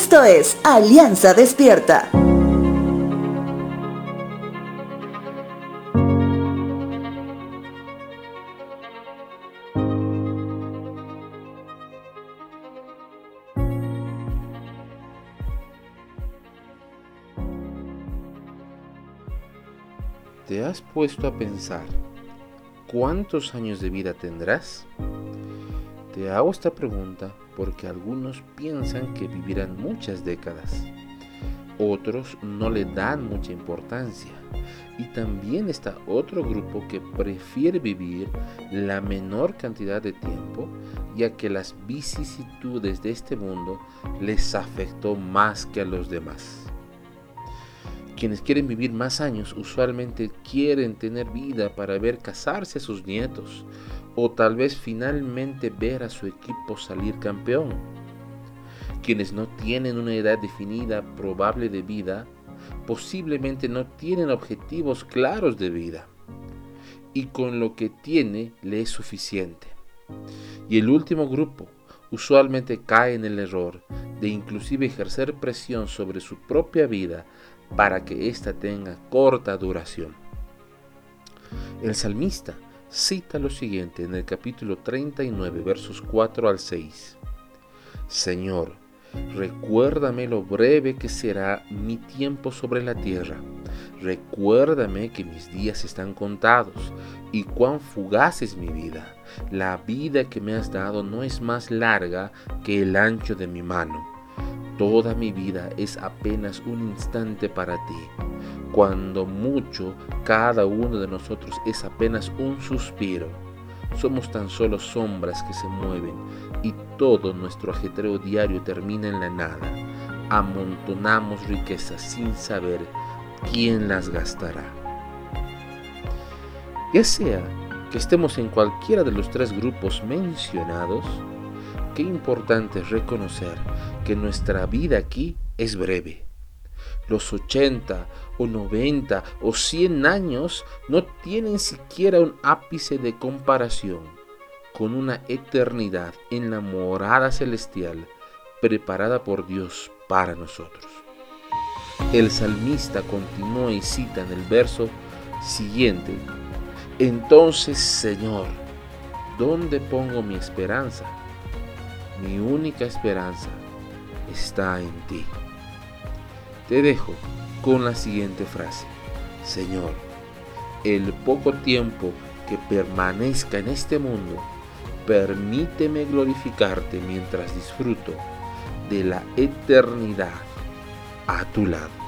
Esto es Alianza Despierta. ¿Te has puesto a pensar cuántos años de vida tendrás? Te hago esta pregunta porque algunos piensan que vivirán muchas décadas, otros no le dan mucha importancia y también está otro grupo que prefiere vivir la menor cantidad de tiempo ya que las vicisitudes de este mundo les afectó más que a los demás. Quienes quieren vivir más años usualmente quieren tener vida para ver casarse a sus nietos o tal vez finalmente ver a su equipo salir campeón. Quienes no tienen una edad definida probable de vida posiblemente no tienen objetivos claros de vida y con lo que tiene le es suficiente. Y el último grupo usualmente cae en el error de inclusive ejercer presión sobre su propia vida para que ésta tenga corta duración. El salmista cita lo siguiente en el capítulo 39, versos 4 al 6. Señor, recuérdame lo breve que será mi tiempo sobre la tierra. Recuérdame que mis días están contados y cuán fugaz es mi vida. La vida que me has dado no es más larga que el ancho de mi mano Toda mi vida es apenas un instante para ti. Cuando mucho, cada uno de nosotros es apenas un suspiro. Somos tan solo sombras que se mueven y todo nuestro ajetreo diario termina en la nada. Amontonamos riquezas sin saber quién las gastará. Ya sea que estemos en cualquiera de los tres grupos mencionados, qué importante es reconocer que nuestra vida aquí es breve. Los 80 o 90 o 100 años no tienen siquiera un ápice de comparación con una eternidad en la morada celestial preparada por Dios para nosotros. El salmista continúa y cita en el verso siguiente, entonces Señor, ¿dónde pongo mi esperanza? Mi única esperanza está en ti. Te dejo con la siguiente frase. Señor, el poco tiempo que permanezca en este mundo, permíteme glorificarte mientras disfruto de la eternidad a tu lado.